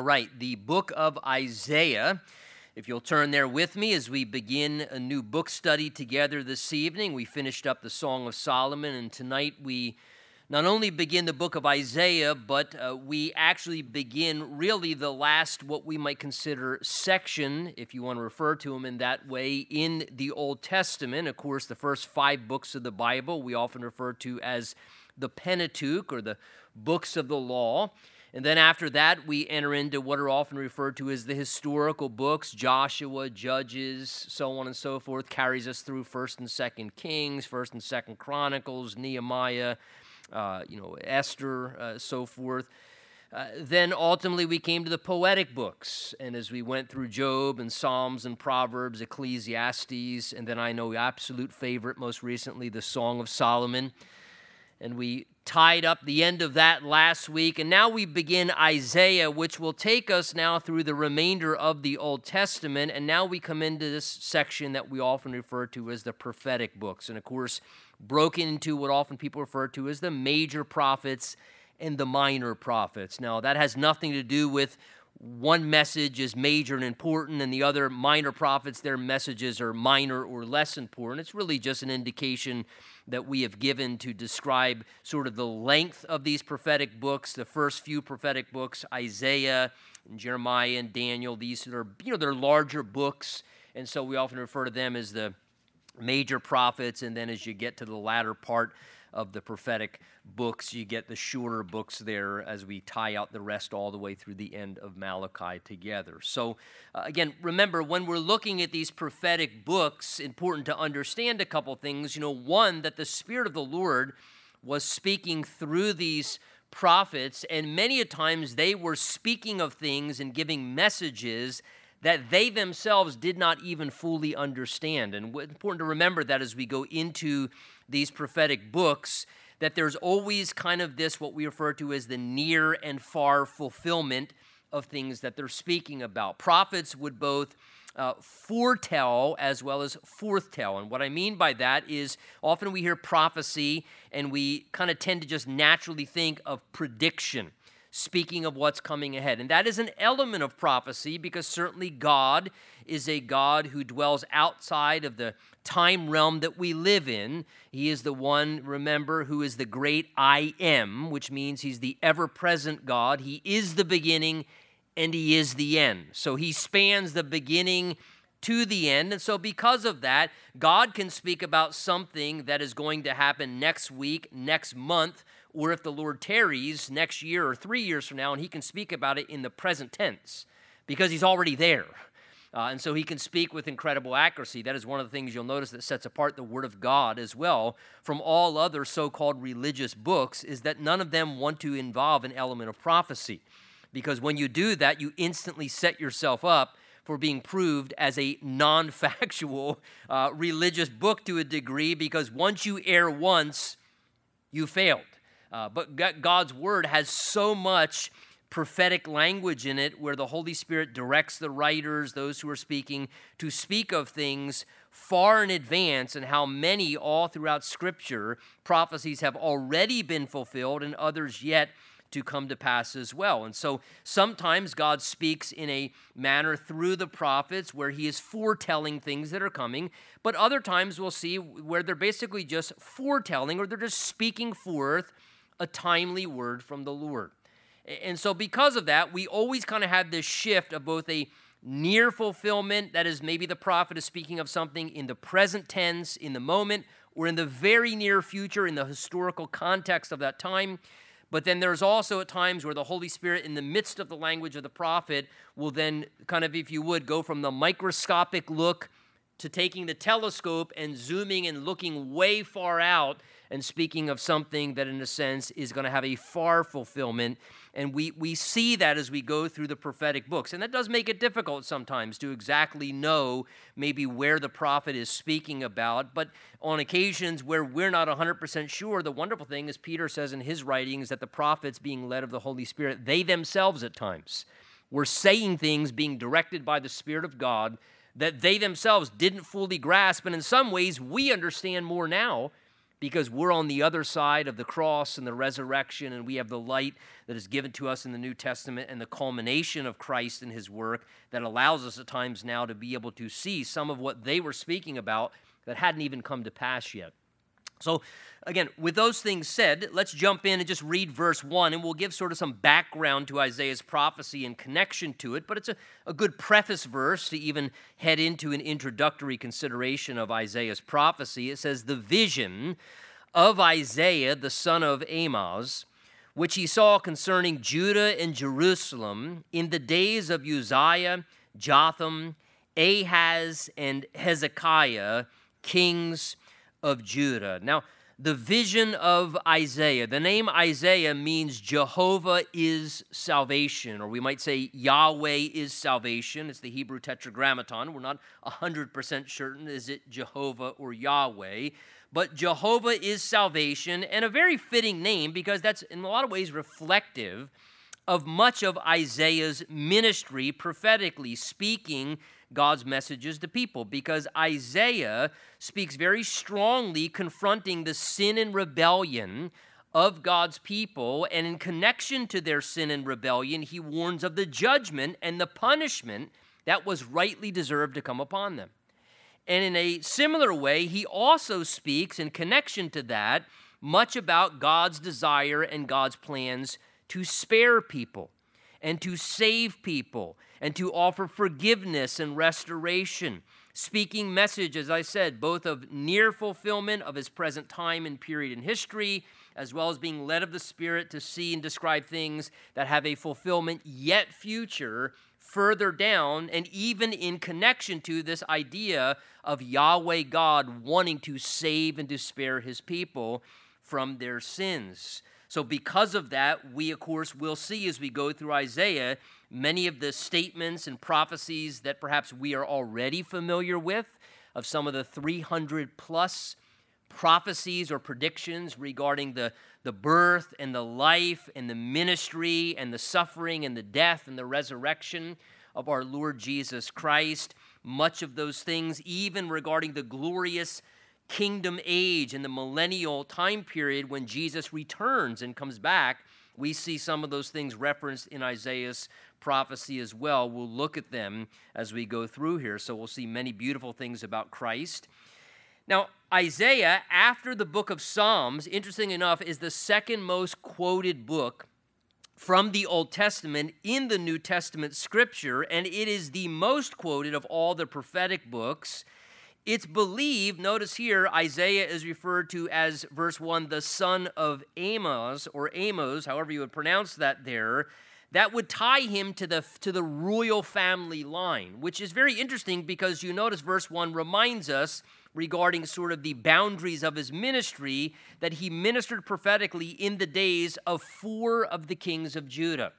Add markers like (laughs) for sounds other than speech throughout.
All right, the book of Isaiah. If you'll turn there with me as we begin a new book study together this evening, we finished up the Song of Solomon, and tonight we not only begin the book of Isaiah, but uh, we actually begin really the last, what we might consider section, if you want to refer to them in that way, in the Old Testament. Of course, the first five books of the Bible we often refer to as the Pentateuch or the books of the law. And then after that, we enter into what are often referred to as the historical books Joshua, Judges, so on and so forth, carries us through 1st and 2nd Kings, 1st and 2nd Chronicles, Nehemiah, uh, you know, Esther, uh, so forth. Uh, then ultimately we came to the poetic books. And as we went through Job and Psalms and Proverbs, Ecclesiastes, and then I know absolute favorite most recently, the Song of Solomon. And we tied up the end of that last week. And now we begin Isaiah, which will take us now through the remainder of the Old Testament. And now we come into this section that we often refer to as the prophetic books. And of course, broken into what often people refer to as the major prophets and the minor prophets. Now, that has nothing to do with one message is major and important, and the other minor prophets, their messages are minor or less important. It's really just an indication that we have given to describe sort of the length of these prophetic books. The first few prophetic books, Isaiah and Jeremiah and Daniel, these are, you know, they're larger books, and so we often refer to them as the major prophets. And then as you get to the latter part, of the prophetic books. You get the shorter books there as we tie out the rest all the way through the end of Malachi together. So, uh, again, remember when we're looking at these prophetic books, important to understand a couple things. You know, one, that the Spirit of the Lord was speaking through these prophets, and many a times they were speaking of things and giving messages that they themselves did not even fully understand. And it's important to remember that as we go into these prophetic books, that there's always kind of this, what we refer to as the near and far fulfillment of things that they're speaking about. Prophets would both uh, foretell as well as forthtell. And what I mean by that is often we hear prophecy and we kind of tend to just naturally think of prediction speaking of what's coming ahead. And that is an element of prophecy because certainly God is a God who dwells outside of the time realm that we live in. He is the one, remember, who is the great I am, which means he's the ever present God. He is the beginning and he is the end. So he spans the beginning to the end. And so, because of that, God can speak about something that is going to happen next week, next month, or if the Lord tarries next year or three years from now, and he can speak about it in the present tense because he's already there. Uh, and so he can speak with incredible accuracy. That is one of the things you'll notice that sets apart the Word of God as well from all other so called religious books, is that none of them want to involve an element of prophecy. Because when you do that, you instantly set yourself up for being proved as a non factual uh, religious book to a degree, because once you err once, you failed. Uh, but God's word has so much prophetic language in it where the Holy Spirit directs the writers, those who are speaking, to speak of things far in advance and how many all throughout Scripture prophecies have already been fulfilled and others yet to come to pass as well. And so sometimes God speaks in a manner through the prophets where he is foretelling things that are coming, but other times we'll see where they're basically just foretelling or they're just speaking forth a timely word from the Lord. And so, because of that, we always kind of have this shift of both a near fulfillment, that is, maybe the prophet is speaking of something in the present tense, in the moment, or in the very near future, in the historical context of that time. But then there's also at times where the Holy Spirit, in the midst of the language of the prophet, will then kind of, if you would, go from the microscopic look to taking the telescope and zooming and looking way far out and speaking of something that, in a sense, is going to have a far fulfillment. And we, we see that as we go through the prophetic books. And that does make it difficult sometimes to exactly know maybe where the prophet is speaking about. But on occasions where we're not 100% sure, the wonderful thing, is Peter says in his writings, that the prophets, being led of the Holy Spirit, they themselves at times were saying things being directed by the Spirit of God that they themselves didn't fully grasp. And in some ways, we understand more now because we're on the other side of the cross and the resurrection, and we have the light that is given to us in the New Testament and the culmination of Christ and his work that allows us at times now to be able to see some of what they were speaking about that hadn't even come to pass yet. So, again, with those things said, let's jump in and just read verse 1, and we'll give sort of some background to Isaiah's prophecy and connection to it. But it's a, a good preface verse to even head into an introductory consideration of Isaiah's prophecy. It says, The vision of Isaiah, the son of Amoz, which he saw concerning Judah and Jerusalem in the days of Uzziah, Jotham, Ahaz, and Hezekiah, kings of Judah. Now, the vision of Isaiah, the name Isaiah means Jehovah is salvation, or we might say Yahweh is salvation. It's the Hebrew tetragrammaton. We're not 100% certain is it Jehovah or Yahweh, but Jehovah is salvation, and a very fitting name because that's in a lot of ways reflective of much of Isaiah's ministry prophetically, speaking God's messages to people because Isaiah speaks very strongly confronting the sin and rebellion of God's people. And in connection to their sin and rebellion, he warns of the judgment and the punishment that was rightly deserved to come upon them. And in a similar way, he also speaks in connection to that much about God's desire and God's plans to spare people and to save people and to offer forgiveness and restoration. Speaking message, as I said, both of near fulfillment of his present time and period in history, as well as being led of the Spirit to see and describe things that have a fulfillment yet future further down, and even in connection to this idea of Yahweh God wanting to save and to spare his people from their sins. So, because of that, we, of course, will see as we go through Isaiah many of the statements and prophecies that perhaps we are already familiar with, of some of the 300 plus prophecies or predictions regarding the, the birth and the life and the ministry and the suffering and the death and the resurrection of our Lord Jesus Christ. Much of those things, even regarding the glorious kingdom age and the millennial time period when Jesus returns and comes back, we see some of those things referenced in Isaiah's prophecy as well. We'll look at them as we go through here. So we'll see many beautiful things about Christ. Now, Isaiah, after the book of Psalms, interesting enough, is the second most quoted book from the Old Testament in the New Testament scripture, and it is the most quoted of all the prophetic books. It's believed, notice here, Isaiah is referred to as, verse 1, the son of Amos, or Amos, however you would pronounce that there. That would tie him to the, to the royal family line, which is very interesting because you notice verse 1 reminds us regarding sort of the boundaries of his ministry that he ministered prophetically in the days of four of the kings of Judah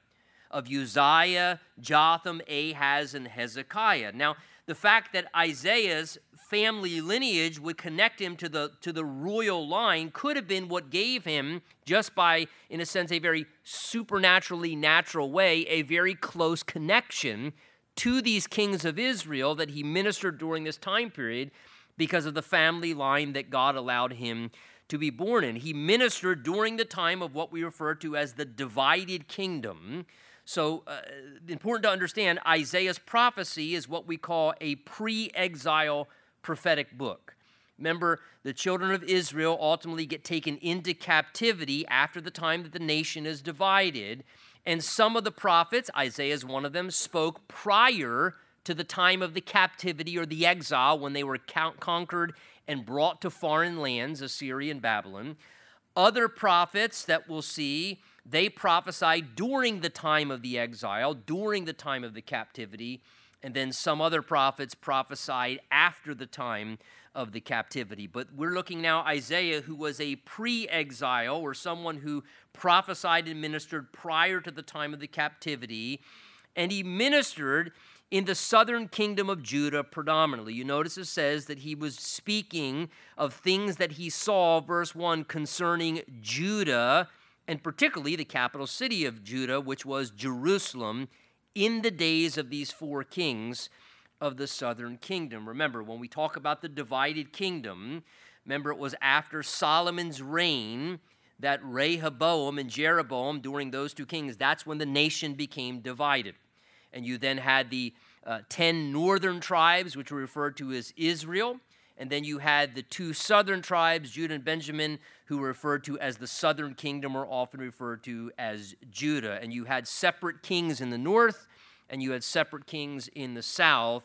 of Uzziah, Jotham, Ahaz, and Hezekiah. Now, the fact that Isaiah's family lineage would connect him to the, to the royal line could have been what gave him, just by, in a sense, a very supernaturally natural way, a very close connection to these kings of Israel that he ministered during this time period because of the family line that God allowed him to be born in. He ministered during the time of what we refer to as the divided kingdom. So, uh, important to understand, Isaiah's prophecy is what we call a pre exile prophetic book. Remember, the children of Israel ultimately get taken into captivity after the time that the nation is divided. And some of the prophets, Isaiah is one of them, spoke prior to the time of the captivity or the exile when they were conquered and brought to foreign lands, Assyria and Babylon. Other prophets that we'll see, they prophesied during the time of the exile, during the time of the captivity and then some other prophets prophesied after the time of the captivity. But we're looking now Isaiah, who was a pre-exile or someone who prophesied and ministered prior to the time of the captivity, and he ministered in the southern kingdom of Judah predominantly. You notice it says that he was speaking of things that he saw, verse 1, concerning Judah, and particularly the capital city of Judah, which was Jerusalem in the days of these four kings of the southern kingdom. Remember, when we talk about the divided kingdom, Remember, it was after Solomon's reign that Rehoboam and Jeroboam, during those two kings, that's when the nation became divided. And you then had the uh, 10 northern tribes, which were referred to as Israel. And then you had the two southern tribes, Judah and Benjamin, who were referred to as the southern kingdom, or often referred to as Judah. And you had separate kings in the north, and you had separate kings in the south.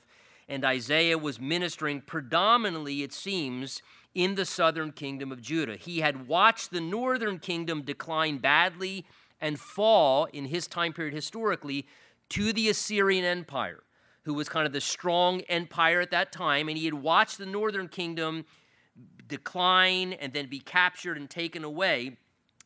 And Isaiah was ministering predominantly, it seems, in the southern kingdom of Judah. He had watched the northern kingdom decline badly and fall in his time period historically to the Assyrian Empire, who was kind of the strong empire at that time. And he had watched the northern kingdom decline and then be captured and taken away.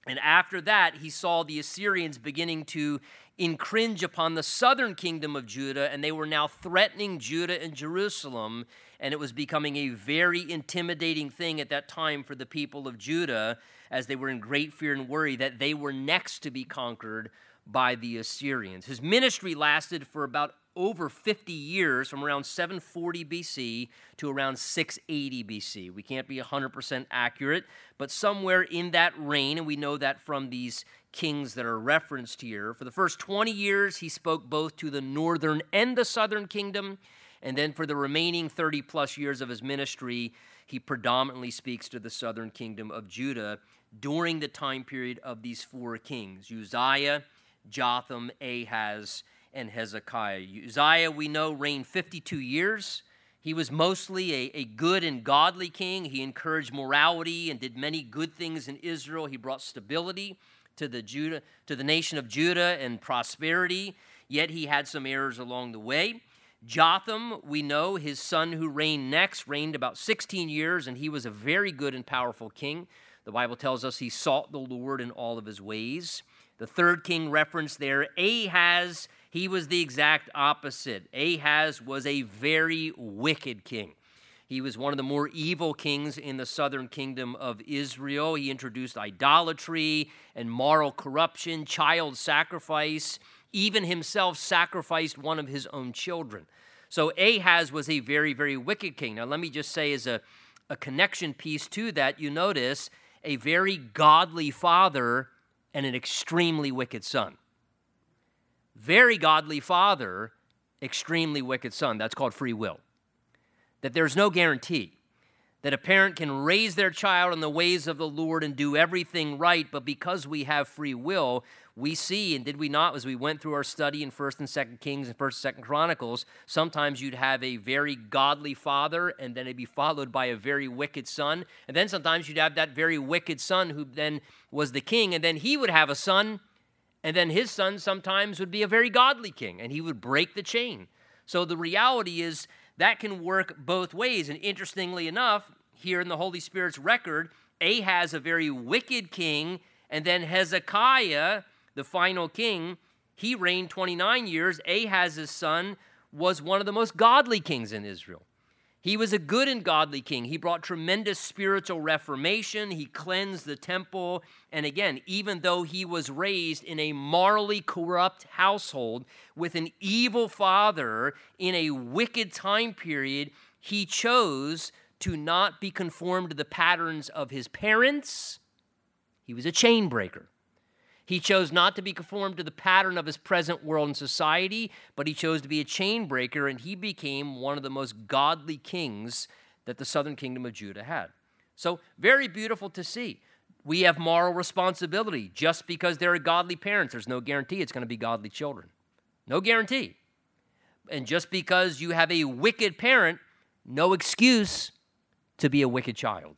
And after that, he saw the Assyrians beginning to incringe upon the southern kingdom of Judah, and they were now threatening Judah and Jerusalem and it was becoming a very intimidating thing at that time for the people of Judah as they were in great fear and worry that they were next to be conquered by the Assyrians. His ministry lasted for about over 50 years from around 740 BC to around 680 BC. We can't be 100% accurate, but somewhere in that reign, and we know that from these kings that are referenced here. For the first 20 years, he spoke both to the northern and the southern kingdom. And then for the remaining 30 plus years of his ministry, he predominantly speaks to the southern kingdom of Judah during the time period of these four kings Uzziah, Jotham, Ahaz, and Hezekiah. Uzziah, we know, reigned 52 years. He was mostly a, a good and godly king. He encouraged morality and did many good things in Israel. He brought stability to the Judah to the nation of Judah and prosperity. Yet he had some errors along the way. Jotham, we know his son who reigned next, reigned about 16 years, and he was a very good and powerful king. The Bible tells us he sought the Lord in all of his ways. The third king referenced there, Ahaz, he was the exact opposite. Ahaz was a very wicked king. He was one of the more evil kings in the southern kingdom of Israel. He introduced idolatry and moral corruption, child sacrifice even himself sacrificed one of his own children. So Ahaz was a very, very wicked king. Now, let me just say, as a, a connection piece to that, you notice a very godly father and an extremely wicked son. Very godly father, extremely wicked son. That's called free will. That there's no guarantee that a parent can raise their child in the ways of the Lord and do everything right, but because we have free will, we see, and did we not, as we went through our study in 1st and 2nd Kings and 1st and 2nd Chronicles, sometimes you'd have a very godly father, and then it'd be followed by a very wicked son. And then sometimes you'd have that very wicked son who then was the king, and then he would have a son, and then his son sometimes would be a very godly king, and he would break the chain. So the reality is that can work both ways. And interestingly enough, here in the Holy Spirit's record, Ahaz, a very wicked king, and then Hezekiah, the final king, he reigned 29 years. Ahaz's son was one of the most godly kings in Israel. He was a good and godly king. He brought tremendous spiritual reformation. He cleansed the temple. And again, even though he was raised in a morally corrupt household with an evil father in a wicked time period, he chose to not be conformed to the patterns of his parents. He was a chain breaker. He chose not to be conformed to the pattern of his present world and society, but he chose to be a chain breaker, and he became one of the most godly kings that the southern kingdom of Judah had. So, very beautiful to see. We have moral responsibility. Just because they're godly parents, there's no guarantee it's going to be godly children. No guarantee. And just because you have a wicked parent, no excuse to be a wicked child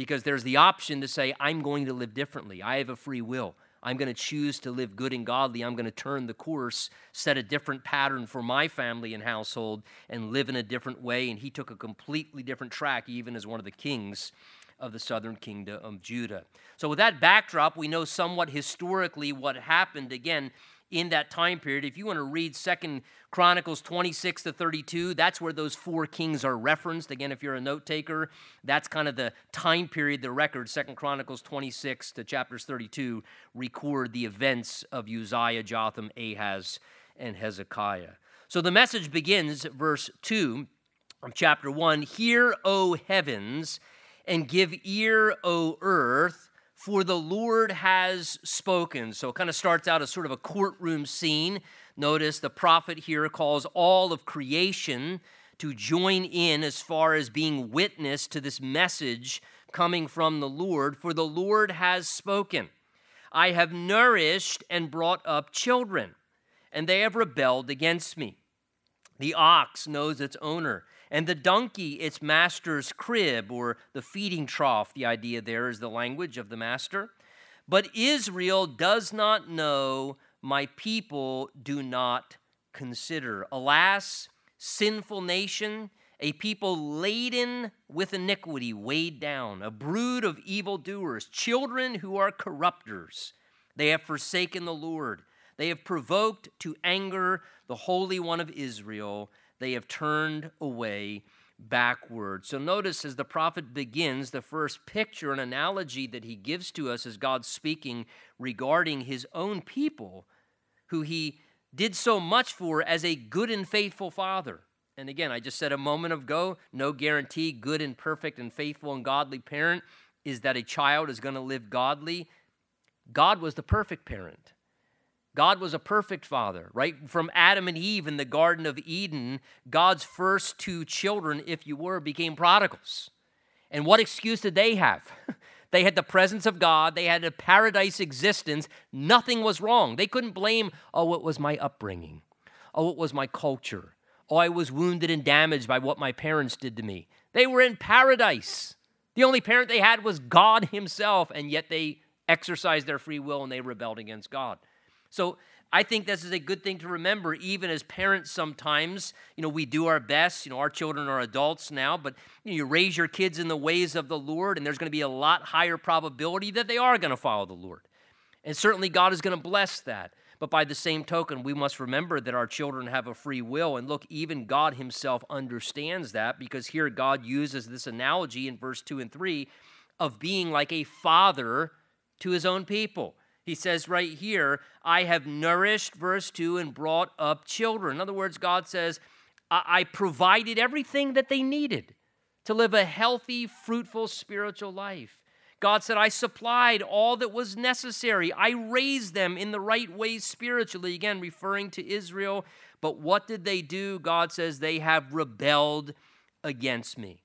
because there's the option to say, I'm going to live differently. I have a free will. I'm going to choose to live good and godly. I'm going to turn the course, set a different pattern for my family and household, and live in a different way. And he took a completely different track, even as one of the kings of the southern kingdom of Judah. So, with that backdrop, we know somewhat historically what happened. Again, in that time period. If you want to read Second Chronicles 26 to 32, that's where those four kings are referenced. Again, if you're a note taker, that's kind of the time period, the record. Second Chronicles 26 to chapters 32 record the events of Uzziah, Jotham, Ahaz, and Hezekiah. So the message begins, verse 2 of chapter 1 Hear, O heavens, and give ear, O earth, for the Lord has spoken. So it kind of starts out as sort of a courtroom scene. Notice the prophet here calls all of creation to join in as far as being witness to this message coming from the Lord, for the Lord has spoken. I have nourished and brought up children, and they have rebelled against me. The ox knows its owner, and the donkey its master's crib or the feeding trough. The idea there is the language of the master. But Israel does not know, my people do not consider. Alas, sinful nation, a people laden with iniquity, weighed down, a brood of evildoers, children who are corrupters. They have forsaken the Lord. They have provoked to anger the Holy One of Israel. They have turned away backward. So notice as the prophet begins, the first picture, an analogy that he gives to us as God speaking regarding his own people, who he did so much for as a good and faithful father. And again, I just said a moment ago no guarantee good and perfect and faithful and godly parent is that a child is going to live godly. God was the perfect parent. God was a perfect father, right? From Adam and Eve in the Garden of Eden, God's first two children, if you were, became prodigals. And what excuse did they have? (laughs) They had the presence of God, they had a paradise existence. Nothing was wrong. They couldn't blame, oh, it was my upbringing. Oh, it was my culture. Oh, I was wounded and damaged by what my parents did to me. They were in paradise. The only parent they had was God Himself, and yet they exercised their free will and they rebelled against God. So I think this is a good thing to remember, even as parents sometimes. You know, we do our best. You know, our children are adults now, but you, know, you raise your kids in the ways of the Lord, and there's going to be a lot higher probability that they are going to follow the Lord. And certainly God is going to bless that. But by the same token, we must remember that our children have a free will. And look, even God Himself understands that because here God uses this analogy in verse 2 and 3 of being like a father to His own people. He says right here, I have nourished, verse 2, and brought up children. In other words, God says, I, I provided everything that they needed to live a healthy, fruitful spiritual life. God said, I supplied all that was necessary. I raised them in the right way spiritually. Again, referring to Israel. But what did they do? God says, they have rebelled against me.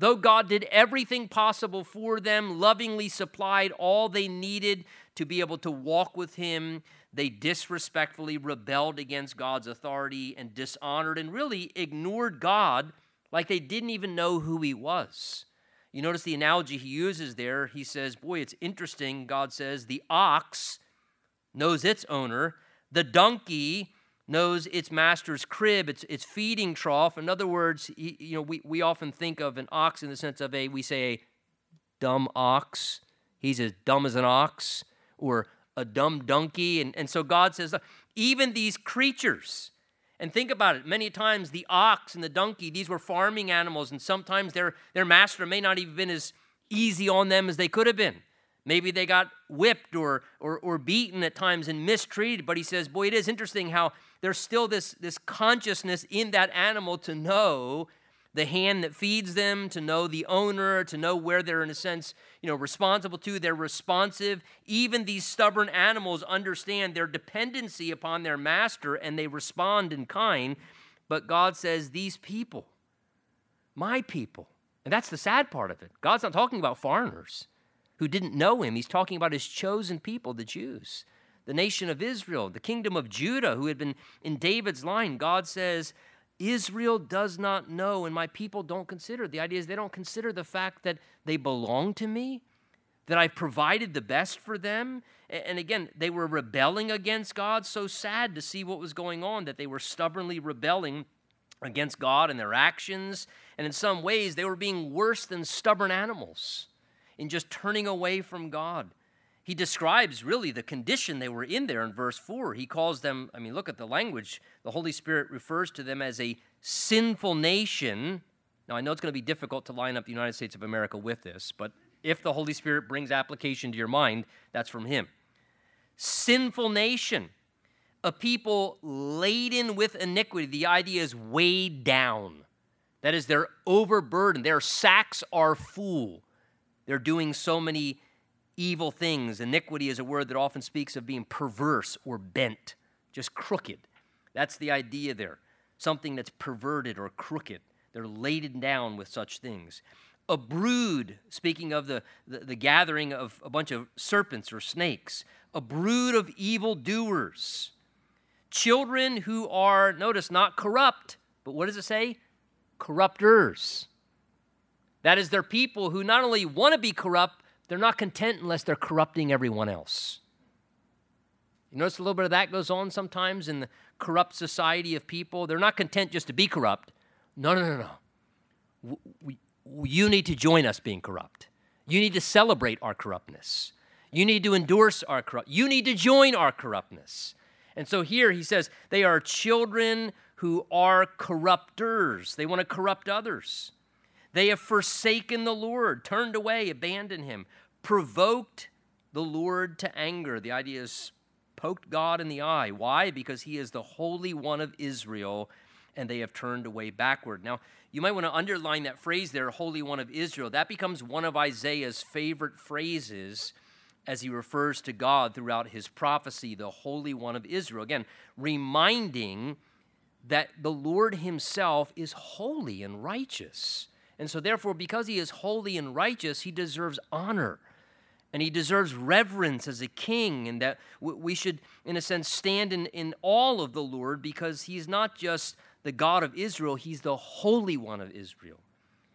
Though God did everything possible for them, lovingly supplied all they needed to be able to walk with Him, they disrespectfully rebelled against God's authority and dishonored and really ignored God like they didn't even know who He was. You notice the analogy he uses there. He says, Boy, it's interesting. God says, the ox knows its owner, the donkey knows its master's crib, its, its feeding trough. In other words, he, you know, we, we often think of an ox in the sense of a, we say a dumb ox. He's as dumb as an ox or a dumb donkey. And, and so God says, even these creatures, and think about it, many times the ox and the donkey, these were farming animals, and sometimes their, their master may not even been as easy on them as they could have been. Maybe they got whipped or, or, or beaten at times and mistreated. But he says, boy, it is interesting how there's still this, this consciousness in that animal to know the hand that feeds them, to know the owner, to know where they're in a sense, you know, responsible to. They're responsive. Even these stubborn animals understand their dependency upon their master and they respond in kind. But God says, these people, my people, and that's the sad part of it. God's not talking about foreigners who didn't know him. He's talking about his chosen people, the Jews, the nation of Israel, the kingdom of Judah, who had been in David's line. God says, Israel does not know, and my people don't consider. The idea is they don't consider the fact that they belong to me, that I've provided the best for them. And again, they were rebelling against God. So sad to see what was going on, that they were stubbornly rebelling against God and their actions. And in some ways, they were being worse than stubborn animals in just turning away from God. He describes really the condition they were in there in verse 4. He calls them, I mean, look at the language. The Holy Spirit refers to them as a sinful nation. Now, I know it's going to be difficult to line up the United States of America with this, but if the Holy Spirit brings application to your mind, that's from Him. Sinful nation, a people laden with iniquity. The idea is weighed down. That is, they're overburdened. Their sacks are full. They're doing so many evil things. Iniquity is a word that often speaks of being perverse or bent, just crooked. That's the idea there. Something that's perverted or crooked. They're laden down with such things. A brood, speaking of the, the, the gathering of a bunch of serpents or snakes, a brood of evil doers. Children who are, notice, not corrupt, but what does it say? Corrupters. That is, they're people who not only want to be corrupt, they're not content unless they're corrupting everyone else. You notice a little bit of that goes on sometimes in the corrupt society of people. They're not content just to be corrupt. No, no, no, no. We, we, you need to join us being corrupt. You need to celebrate our corruptness. You need to endorse our corrupt. You need to join our corruptness. And so here he says they are children who are corrupters. They want to corrupt others. They have forsaken the Lord, turned away, abandoned him, provoked the Lord to anger. The idea is poked God in the eye. Why? Because he is the Holy One of Israel, and they have turned away backward. Now, you might want to underline that phrase there, Holy One of Israel. That becomes one of Isaiah's favorite phrases as he refers to God throughout his prophecy, the Holy One of Israel. Again, reminding that the Lord himself is holy and righteous. And so, therefore, because he is holy and righteous, he deserves honor. And he deserves reverence as a king, and that we should, in a sense, stand in, in awe of the Lord because he's not just the God of Israel, he's the Holy One of Israel.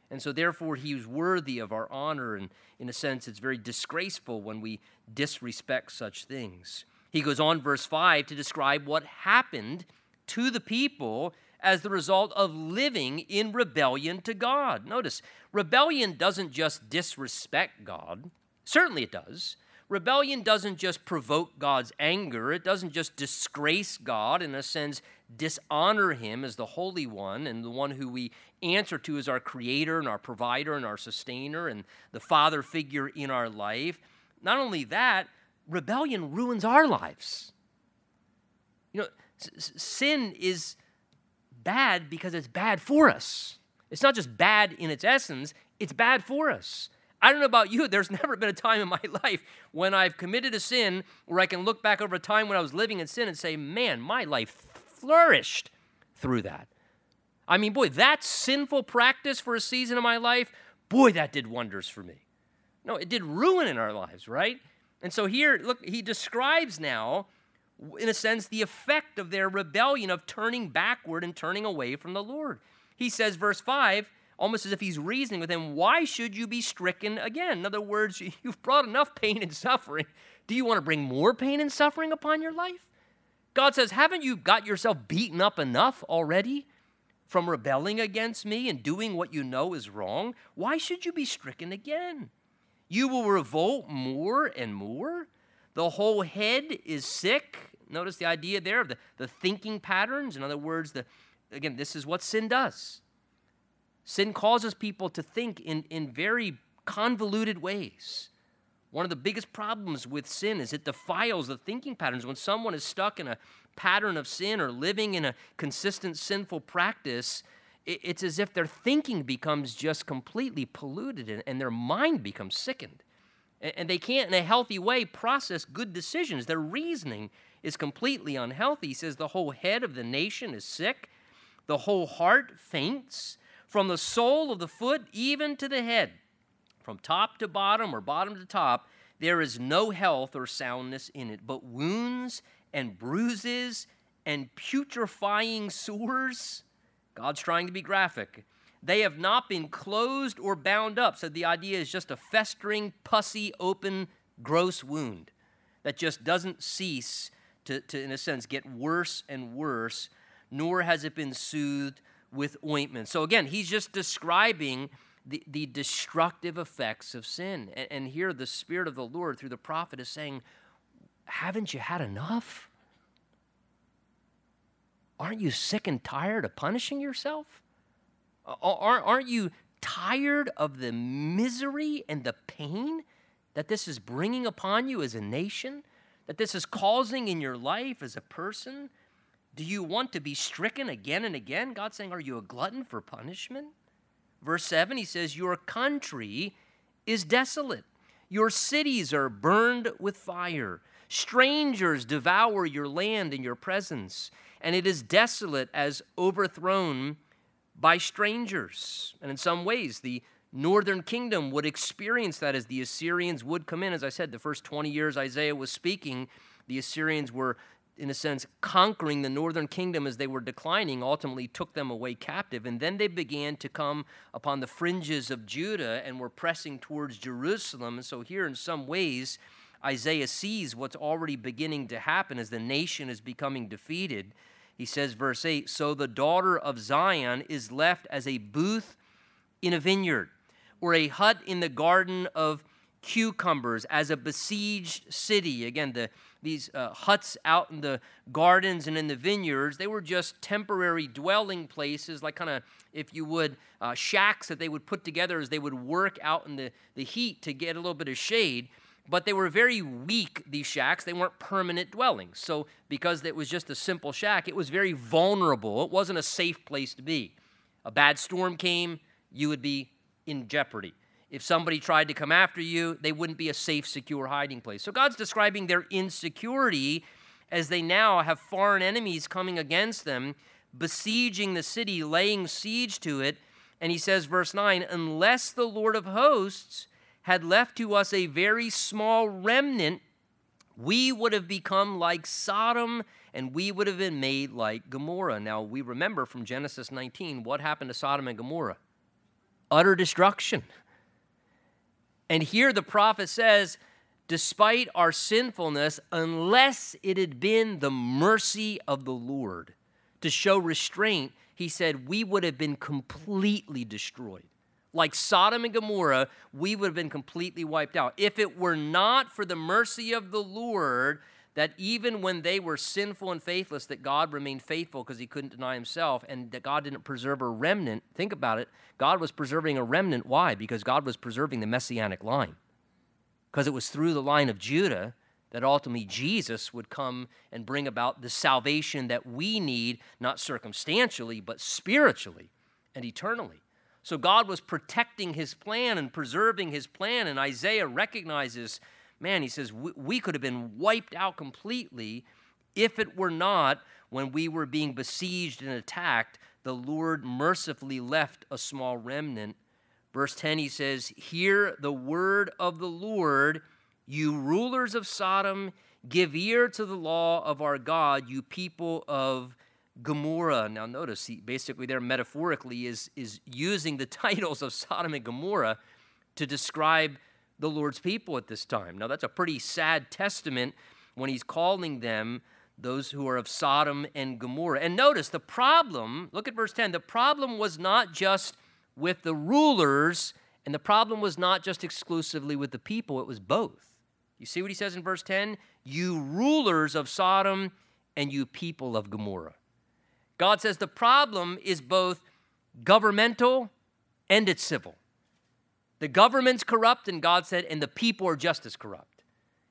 And so, therefore, he he's worthy of our honor. And in a sense, it's very disgraceful when we disrespect such things. He goes on, verse 5, to describe what happened to the people as the result of living in rebellion to God. Notice, rebellion doesn't just disrespect God, certainly it does. Rebellion doesn't just provoke God's anger, it doesn't just disgrace God, in a sense, dishonor Him as the Holy One and the one who we answer to as our Creator and our provider and our sustainer and the Father figure in our life. Not only that, rebellion ruins our lives. You know, s- sin is bad because it's bad for us. It's not just bad in its essence, it's bad for us. I don't know about you, (laughs) there's never been a time in my (laughs) life when I've committed a sin where I can look back over a time when I was living in sin and say, man, my life flourished through that. I mean, boy, that sinful practice for a season of my life, boy, that did wonders for me. No, it did ruin in our lives, right? And so here, look, he describes now in a sense, the effect of their rebellion of turning backward and turning away from the Lord. He says, verse 5, almost as if he's reasoning with them, why should you be stricken again? In other words, (laughs) you've brought enough pain and suffering. Do you want to bring more pain and suffering upon your life? God says, haven't you got yourself beaten up enough already from rebelling against me and doing what you know is wrong? Why should you be stricken again? You will revolt more and more. The whole head is sick. Notice the idea there of the, the thinking patterns. In other words, the, again, this is what sin does. Sin causes people to think in, in very convoluted ways. One of the biggest problems with sin is it defiles the thinking patterns. When someone is stuck in a pattern of sin or living in a consistent sinful practice, it, it's as if their thinking becomes just completely polluted and, and their mind becomes sickened and they can't, in a healthy way, process good decisions. Their reasoning is completely unhealthy. He says the whole head of the nation is sick, the whole heart faints, from the sole of the foot even to the head, from top to bottom or bottom to top. There is no health or soundness in it, but wounds and bruises and putrefying sores. God's trying to be graphic they have not been closed or bound up. So the idea is just a festering, pussy, open, gross wound that just doesn't cease to, to, in a sense, get worse and worse, nor has it been soothed with ointment. So again, he's just describing the, the destructive effects of sin. And, and here the Spirit of the Lord through the prophet is saying, Haven't you had enough? Aren't you sick and tired of punishing yourself? Aren't you tired of the misery and the pain that this is bringing upon you as a nation? That this is causing in your life as a person? Do you want to be stricken again and again? God's saying, Are you a glutton for punishment? Verse 7, he says, Your country is desolate. Your cities are burned with fire. Strangers devour your land in your presence, and it is desolate as overthrown by strangers. And in some ways, the northern kingdom would experience that as the Assyrians would come in. As I said, the first 20 years Isaiah was speaking, the Assyrians were, in a sense, conquering the northern kingdom as they were declining, ultimately took them away captive. And then they began to come upon the fringes of Judah and were pressing towards Jerusalem. And so, here, in some ways, Isaiah sees what's already beginning to happen as the nation is becoming defeated. He says, verse 8 So the daughter of Zion is left as a booth in a vineyard, or a hut in the garden of cucumbers, as a besieged city. Again, the, these uh, huts out in the gardens and in the vineyards, they were just temporary dwelling places, like kind of, if you would, uh, shacks that they would put together as they would work out in the, the heat to get a little bit of shade but they were very weak, these shacks. They weren't permanent dwellings. So, because it was just a simple shack, it was very vulnerable. It wasn't a safe place to be. A bad storm came, you would be in jeopardy. If somebody tried to come after you, they wouldn't be a safe, secure hiding place. So, God's describing their insecurity as they now have foreign enemies coming against them, besieging the city, laying siege to it. And he says, verse 9, unless the Lord of hosts had left to us a very small remnant, we would have become like Sodom and we would have been made like Gomorrah. Now, we remember from Genesis 19 what happened to Sodom and Gomorrah utter destruction. And here the prophet says, despite our sinfulness, unless it had been the mercy of the Lord to show restraint, he said, we would have been completely destroyed like Sodom and Gomorrah, we would have been completely wiped out. If it were not for the mercy of the Lord, that even when they were sinful and faithless, that God remained faithful because he couldn't deny himself, and that God didn't preserve a remnant. Think about it. God was preserving a remnant. Why? Because God was preserving the messianic line. Because it was through the line of Judah that ultimately Jesus would come and bring about the salvation that we need, not circumstantially, but spiritually and eternally. So God was protecting his plan and preserving his plan. And Isaiah recognizes, man, he says, we could have been wiped out completely if it were not when we were being besieged and attacked, the Lord mercifully left a small remnant. Verse 10, he says, Hear the word of the Lord, you rulers of Sodom, give ear to the law of our God, you people of Gomorrah. Now, notice, he basically there metaphorically is, is using the (laughs) titles of Sodom and Gomorrah to describe the Lord's people at this time. Now, that's a pretty sad testament when he's calling them those who are of Sodom and Gomorrah. And notice the problem, look at verse 10, the problem was not just with the rulers, and the problem was not just exclusively with the people, it was both. You see what he says in verse 10? You rulers of Sodom and you people of Gomorrah. God says the problem is both governmental and it's civil. The government's corrupt, and God said, and the people are just as corrupt.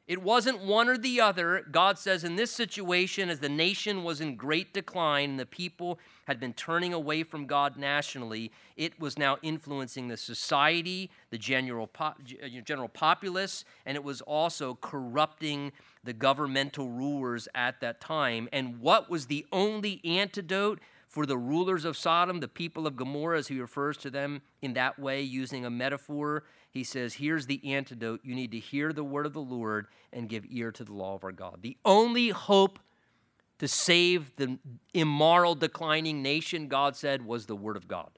It wasn't one or the other. God says, in this situation, as the nation was in great decline and the people had been turning away from God nationally, it was now influencing the society, the general, uh, general populace, and it was also corrupting the governmental rulers at that time. And what was the only antidote for the rulers of Sodom, the people of Gomorrah, as he refers to them in that way, using a metaphor? He says, Here's the antidote. You need to hear the word of the Lord and give ear to the law of our God. The only hope to save the immoral, declining nation, God said, was the word of God.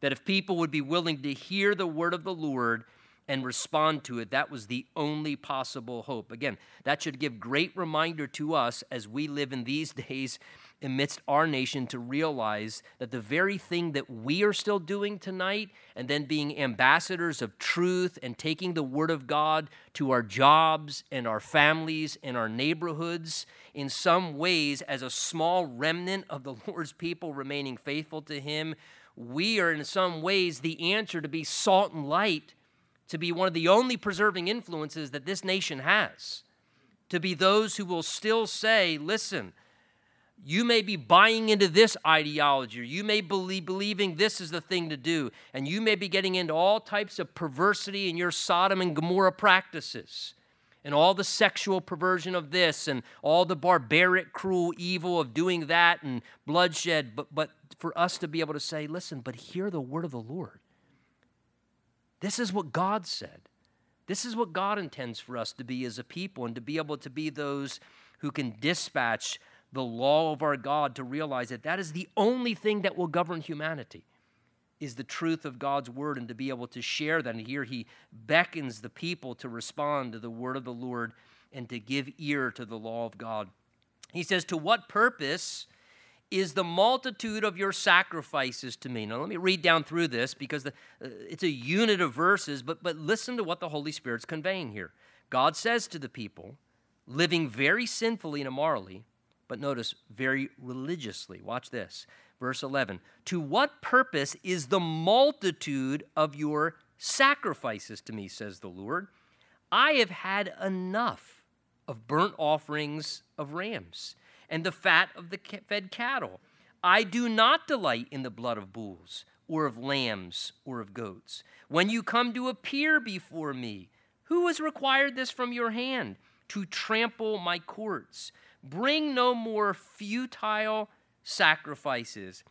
That if people would be willing to hear the word of the Lord, and respond to it. That was the only possible hope. Again, that should give great reminder to us as we live in these (laughs) days amidst our nation to realize that the very thing that we are still doing tonight, and then being ambassadors of truth and taking the word of God to our jobs and our families and our neighborhoods, in some ways, as a small remnant of the (laughs) Lord's people remaining faithful to Him, we are in some ways the answer to be salt and light to be one of the only preserving influences that this nation has. To be those who will still say, listen, You may be buying into this ideology, or you may be believing this is the thing to do, and you may be getting into all types of perversity in your Sodom and Gomorrah practices, and all the sexual perversion of this, and all the barbaric, cruel evil of doing that, and bloodshed. But, but for us to be able to say, listen, but hear the word of the Lord. This is what God said. This is what God intends for us to be as a people, and to be able to be those who can dispatch the law of our God to realize that that is the only thing that will govern humanity is the truth of God's word and to be able to share that. And here he beckons the people to respond to the word of the Lord and to give ear to the law of God. He says, To what purpose is the multitude of your sacrifices to me? Now, let me read down through this because the, uh, it's a unit of verses, but, but listen to what the Holy Spirit's conveying here. God says to the people, living very sinfully and immorally, but notice very religiously. Watch this. Verse 11 To what purpose is the multitude of your sacrifices to me, says the Lord? I have had enough of burnt offerings of rams and the fat of the fed cattle. I do not delight in the blood of bulls or of lambs or of goats. When you come to appear before me, who has required this from your hand to trample my courts? Bring no more futile sacrifices.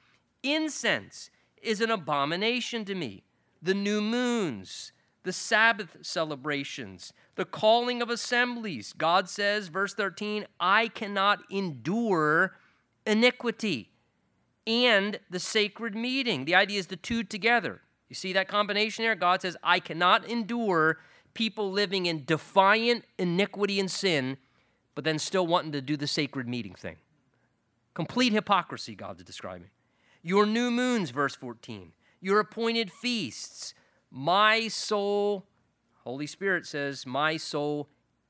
Incense is an abomination to me. The new moons, the Sabbath celebrations, the calling of assemblies. God says, verse 13, I cannot endure iniquity. And the sacred meeting. The idea is the two together. You see that combination there? God says, I cannot endure people living in defiant iniquity and sin but then still wanting to do the sacred meeting thing. Complete hypocrisy, God's describing. Your new moons, verse 14, your appointed feasts, my soul, Holy Spirit says, my soul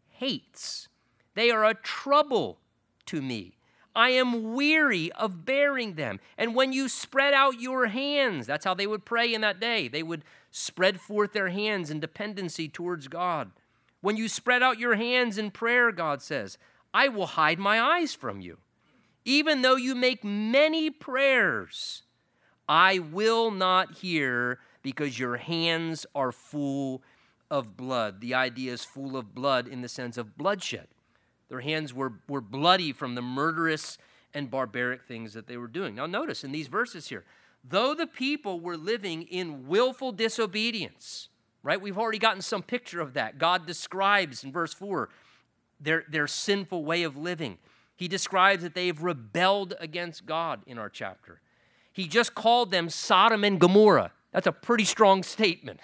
hates. They are a trouble to me. I am weary of bearing them. And when you spread out your hands, that's how they would pray in that day. They would spread forth their hands in dependency towards God. When you spread out your hands in prayer, God says, I will hide my eyes from you. Even though you make many prayers, I will not hear because your hands are full of blood. The idea is full of blood in the sense of bloodshed. Their hands were, were bloody from the murderous and barbaric things that they were doing. Now, notice in these verses here, though the people were living in willful disobedience, right? We've already gotten some picture of that. God describes in verse 4 their, their sinful way of living. He describes that they've rebelled against God in our chapter. He just called them Sodom and Gomorrah. That's a pretty strong statement.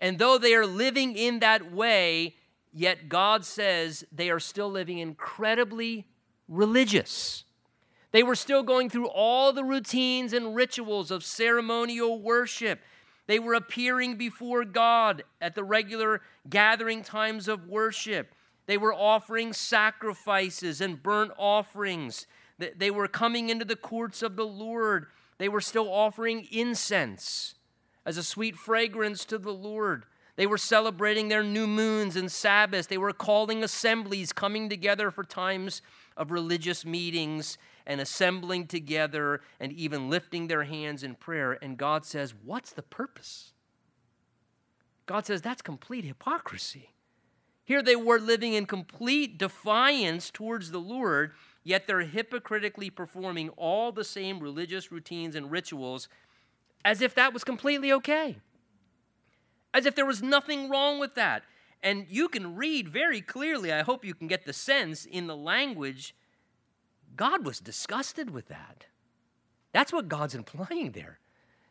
And though they are living in that way, yet God says they are still living incredibly religious. They were still going through all the routines and rituals of ceremonial worship. They were appearing before God at the regular gathering times of worship. They were offering sacrifices and burnt offerings. They were coming into the courts of the Lord. They were still offering incense as a sweet fragrance to the Lord. They were celebrating their new moons and Sabbaths. They were calling assemblies, coming together for times of religious meetings and assembling together and even lifting their hands in prayer. And God says, What's the purpose? God says, That's complete hypocrisy. Here they were living in complete defiance towards the Lord, yet they're hypocritically performing all the same religious routines and rituals as if that was completely okay, as if there was nothing wrong with that. And you can read very clearly, I hope you can get the sense in the language, God was disgusted with that. That's what God's implying there.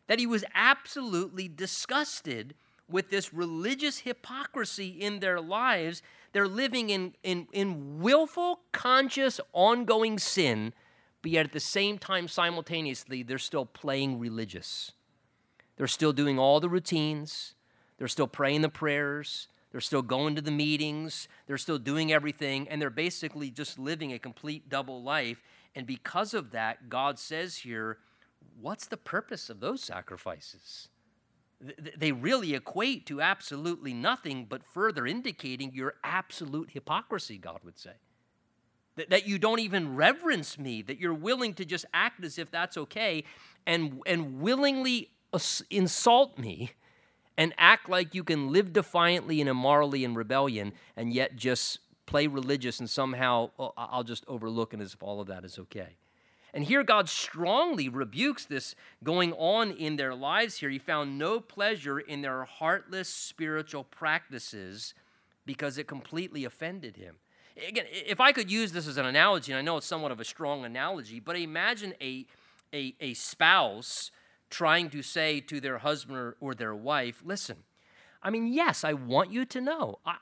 That he was absolutely disgusted with this religious hypocrisy in their lives. They're living in, in, in willful, conscious, ongoing sin, but yet at the same time, simultaneously, they're still playing religious. They're still doing all the routines, they're still praying the prayers, they're still going to the meetings, they're still doing everything, and they're basically just living a complete double life. And because of that, God says here, what's the purpose of those sacrifices? they really equate to absolutely nothing, but further indicating your absolute hypocrisy, God would say. that, you don't even reverence me, that you're willing to just act as if that's okay and, and willingly insult me and act like you can live defiantly and immorally in rebellion and yet just play religious and somehow oh, I'll just overlook it as if all of that is okay. And here God strongly rebukes this going on in their lives here. He found no pleasure in their heartless spiritual practices because it completely offended him. Again, if I could use this as an analogy, and I know it's somewhat of a strong analogy, but imagine a, a, a spouse trying to say to their husband or their wife, listen, I mean, yes, I want you to know. I,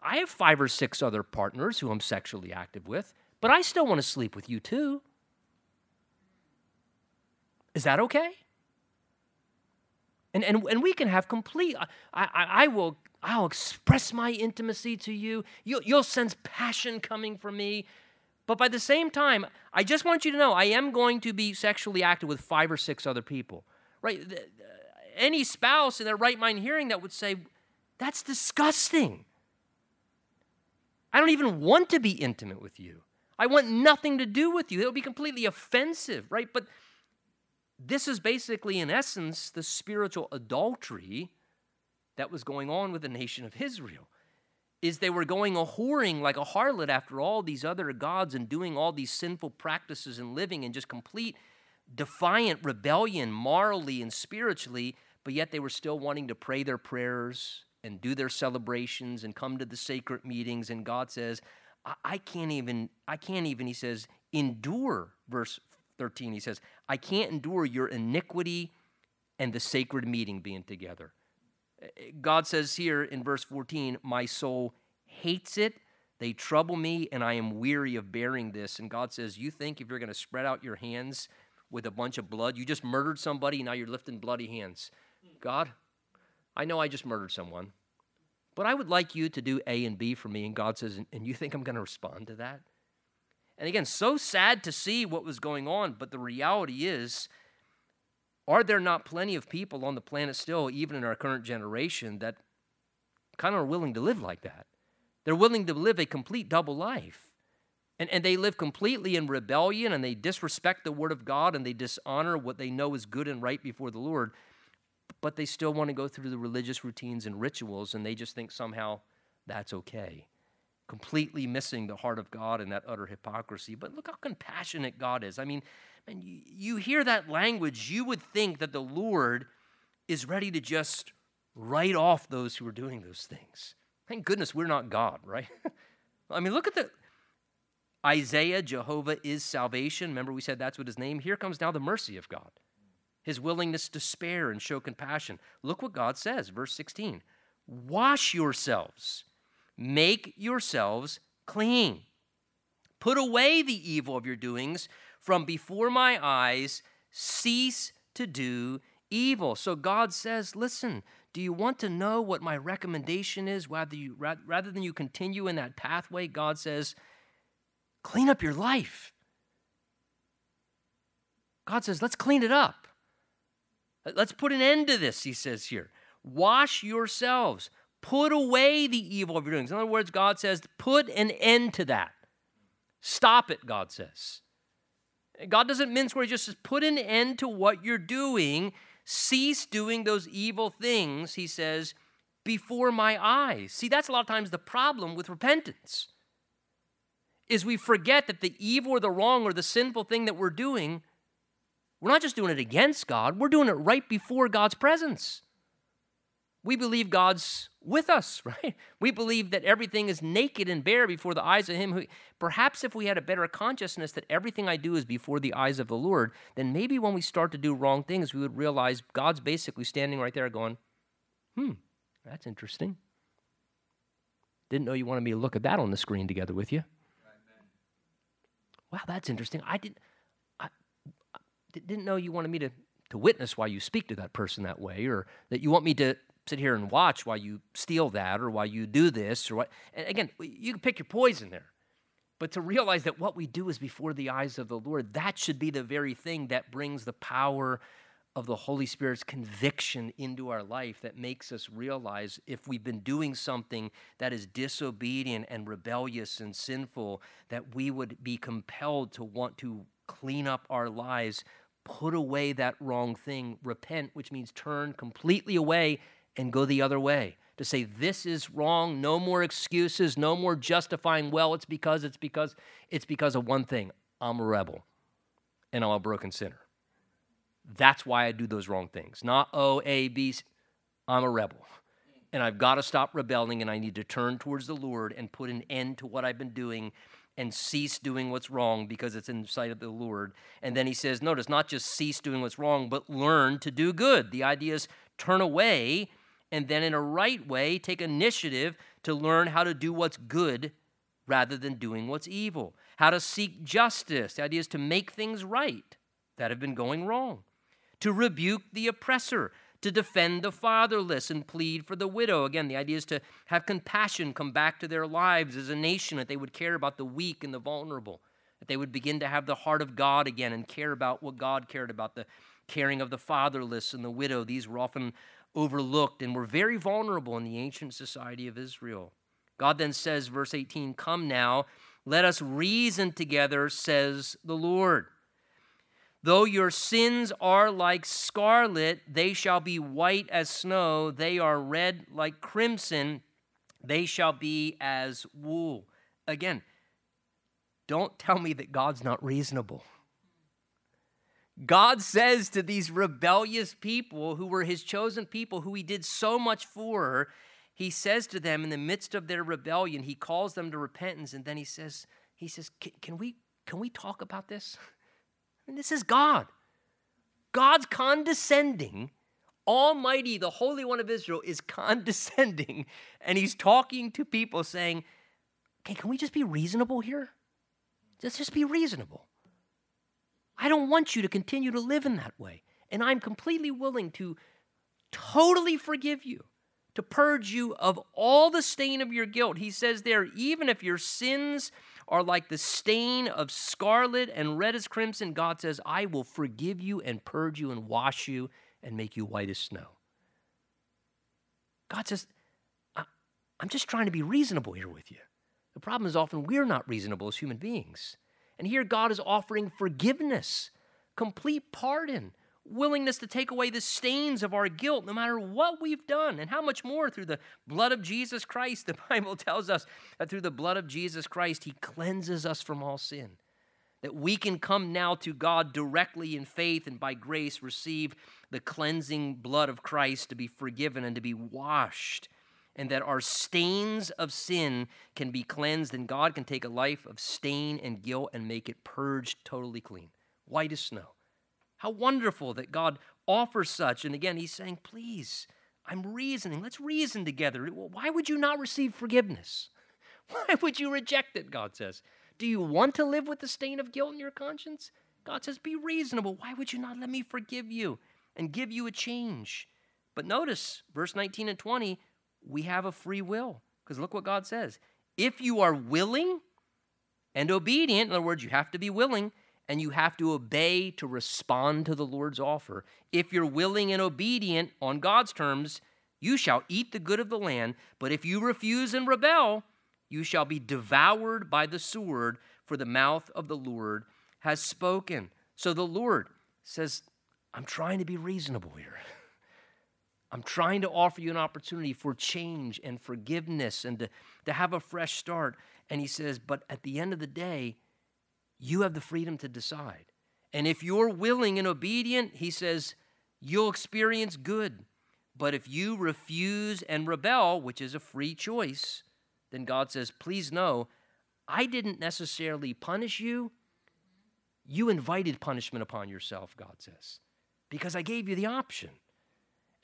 I have five or six other partners who I'm sexually active with, but I still want to sleep with you too. Is that okay? And, and, and we can have complete, uh, I, I, I will I'll express my intimacy to you. You'll, you'll sense passion coming from me. But by the same time, I just want you to know I am going to be sexually active with five or six other people. Right? Any spouse in their right mind hearing that would say, that's disgusting. I don't even want to be intimate with you. I want nothing to do with you. It'll be completely offensive, right? But this is basically, in essence, the spiritual adultery that was going on with the nation of Israel. Is they were going a whoring like a harlot after all these other gods and doing all these sinful practices and living in just complete defiant rebellion morally and spiritually, but yet they were still wanting to pray their prayers and do their celebrations and come to the sacred meetings. And God says, I, I can't even, I can't even, he says, endure, verse 13, he says, I can't endure your iniquity and the sacred meeting being together. God says here in verse 14, My soul hates it. They trouble me, and I am weary of bearing this. And God says, You think if you're going to spread out your hands with a bunch of blood, you just murdered somebody, now you're lifting bloody hands. God, I know I just murdered someone, but I would like you to do A and B for me. And God says, And you think I'm going to respond to that? And again, so sad to see what was going on, but the reality is, are there not plenty of people on the planet still, even in our current generation, that kind of are willing to live like that? They're willing to live a complete double life. And, and they live completely in rebellion and they disrespect the Word of God and they dishonor what they know is good and right before the Lord, but they still want to go through the religious routines and rituals and they just think somehow that's okay. Completely missing the heart of God and that utter hypocrisy. But look how compassionate God is. I mean, and you hear that language, you would think that the Lord is ready to just write off those who are doing those things. Thank goodness we're not God, right? (laughs) I mean, look at the Isaiah, Jehovah is salvation. Remember, we said that's what his name. Here comes now the mercy of God, his willingness to spare and show compassion. Look what God says, verse 16 Wash yourselves, make yourselves clean. Put away the evil of your doings from before my eyes, cease to do evil. So God says, listen, do you want to know what my recommendation is rather, you, rather than you continue in that pathway? God says, clean up your life. God says, let's clean it up. Let's put an end to this, he says here. Wash yourselves. Put away the evil of your doings. In other words, God says, put an end to that. Stop it, God says. God doesn't mince words, He just says, put an end to what you're doing. Cease doing those evil things, he says, before my eyes. See, that's a lot of times the problem with repentance. Is we forget that the evil or the wrong or the sinful thing that we're doing, we're not just doing it against God, we're doing it right before God's presence we believe God's with us, (laughs) right? We believe that everything is naked and bare before the eyes of Him who, perhaps if we had a better consciousness that everything I do is before the eyes of the Lord, then maybe when we start to do wrong things, we would realize God's basically standing right there going, hmm, that's interesting. Didn't know you wanted me to look at that on the screen together with you. Wow, that's interesting. I didn't, didn't know you wanted me to, to witness why you speak to that person that way, or that you want me to sit here and watch while you steal that or while you do this or what. And again, you can pick your poison there. But to realize that what we do is before the eyes of the Lord, that should be the very thing that brings the power of the Holy Spirit's conviction into our life that makes us realize if we've been doing something that is disobedient and rebellious and sinful, that we would be compelled to want to clean up our lives, put away that wrong thing, repent, which means turn completely away and go the other way. To say, this is wrong, no more excuses, no more justifying, well, it's because, it's because, it's because of one thing I'm a rebel and I'm a broken sinner. That's why I do those wrong things. Not O, A, B. I'm a rebel. And I've got to stop rebelling and I need to turn towards the Lord and put an end to what I've been doing and cease doing what's wrong because it's in sight of the Lord. And then he says, notice, not just cease doing what's wrong, but learn to do good. The idea is turn away and then, in a right way, take initiative to learn how to do what's good rather than doing what's evil. How to seek justice. The idea is to make things right that have been going wrong to rebuke the oppressor, to defend the fatherless and plead for the widow. Again, the idea is to have compassion come back to their lives as a nation, that they would care about the weak and the vulnerable, that they would begin to have the heart of God again and care about what God cared about the caring of the fatherless and the widow. These were often overlooked and were very vulnerable in the ancient society of Israel. God then says, verse 18, Come now, let us reason together, says the Lord. Though your sins are like scarlet, they shall be white as snow. They are red like crimson. They shall be as wool. Again, don't tell me that God's not reasonable. God says to these rebellious people who were his chosen people, who he did so much for, he says to them in the midst of their rebellion, he calls them to repentance, and then he says, he says, can we, can we talk about this? And this is God. God's condescending. Almighty, the Holy One of Israel, is condescending. (laughs) And he's talking to people saying, Okay, can we just be reasonable here? Let's just be reasonable. I don't want you to continue to live in that way. And I'm completely willing to totally forgive you, to purge you of all the stain of your guilt. He says there, even if your sins are like the stain of scarlet and red as crimson, God says, I will forgive you and purge you and wash you and make you white as snow. God says, I'm just trying to be reasonable here with you. The problem is often we're not reasonable as human beings. And here God is offering forgiveness, complete pardon, willingness to take away the stains of our guilt, no matter what we've done, and how much more through the blood of Jesus Christ. The (laughs) Bible tells us that through the blood of Jesus Christ, He cleanses us from all sin. That we can come now to God directly in faith and by grace receive the cleansing blood of Christ to be forgiven and to be washed. And that our stains of sin can be cleansed, and God can take a life of stain and guilt and make it purged totally clean, white as snow. How wonderful that God offers such. And again, he's saying, please, I'm reasoning. Let's reason together. Why would you not receive forgiveness? (laughs) Why would you reject it? God says. Do you want to live with the stain of guilt in your conscience? God says, be reasonable. Why would you not let me forgive you and give you a change? But notice, verse 19 and 20, we have a free will. Because look what God says. If you are willing and obedient, in other words, you have to be willing, and you have to obey to respond to the Lord's offer. If you're willing and obedient on God's terms, you shall eat the good of the land. But if you refuse and rebel, you shall be devoured by the sword, for the mouth of the Lord has spoken. So the Lord says, I'm trying to be reasonable here. I'm trying to offer you an opportunity for change and forgiveness and to, to have a fresh start. And he says, But at the end of the day, you have the freedom to decide. And if you're willing and obedient, he says, you'll experience good. But if you refuse and rebel, which is a free choice, then God says, please know, I didn't necessarily punish you. You invited punishment upon yourself, God says, because I gave you the option.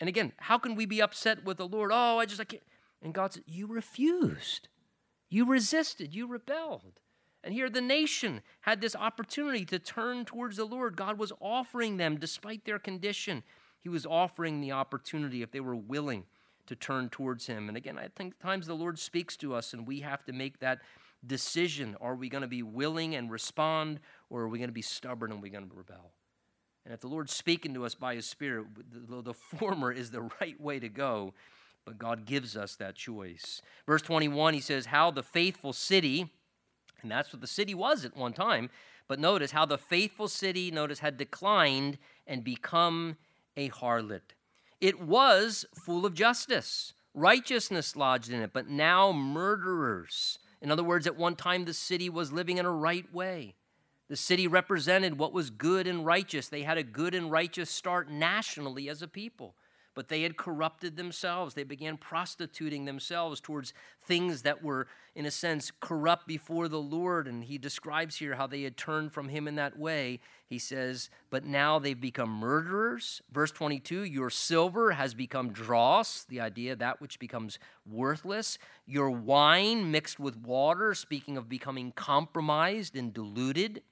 And again, how can we be upset with the Lord? Oh, I just, I can't. And God said, You refused. You resisted. You rebelled. And here the nation had this opportunity to turn towards the Lord. God was offering them, despite their condition, He was offering the opportunity if they were willing to turn towards Him. And again, I think times the Lord speaks to us and we have to make that decision. Are we going to be willing and respond, or are we going to be stubborn and we're going to rebel? And if the Lord's speaking to us by His Spirit, the, the former is the right way to go, but God gives us that choice. Verse 21, he says, How the faithful city, and that's what the city was at one time, but notice how the faithful city, notice, had declined and become a harlot. It was full of justice, righteousness lodged in it, but now murderers. In other words, at one time the city was living in a right way. The city represented what was good and righteous. They had a good and righteous start nationally as a people but they had corrupted themselves. They began prostituting themselves towards things that were, in a sense, corrupt before the Lord. And he describes here how they had turned from him in that way. He says, But now they've become murderers. Verse 22 Your silver has become dross, the idea that which becomes worthless. Your wine mixed with water, speaking of becoming compromised and diluted.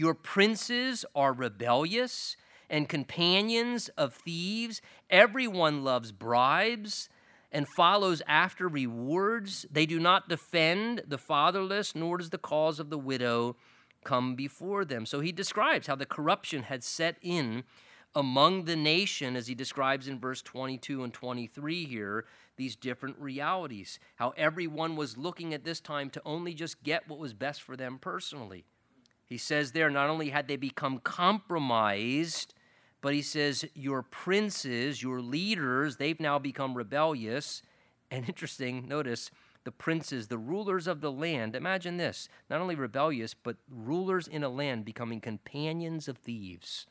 Your princes are rebellious and companions of thieves. Everyone loves bribes and follows after rewards. They do not defend the fatherless, nor does the cause of the widow come before them. So he describes how the corruption had set in among the nation, as he describes in verse 22 and 23 here, these different realities. How everyone was looking at this time to only just get what was best for them personally. He says there, not only had they become compromised but he says, Your princes, your leaders, they've now become rebellious. And interesting, notice the princes, the rulers of the land. Imagine this not only rebellious, but rulers in a land becoming companions of thieves,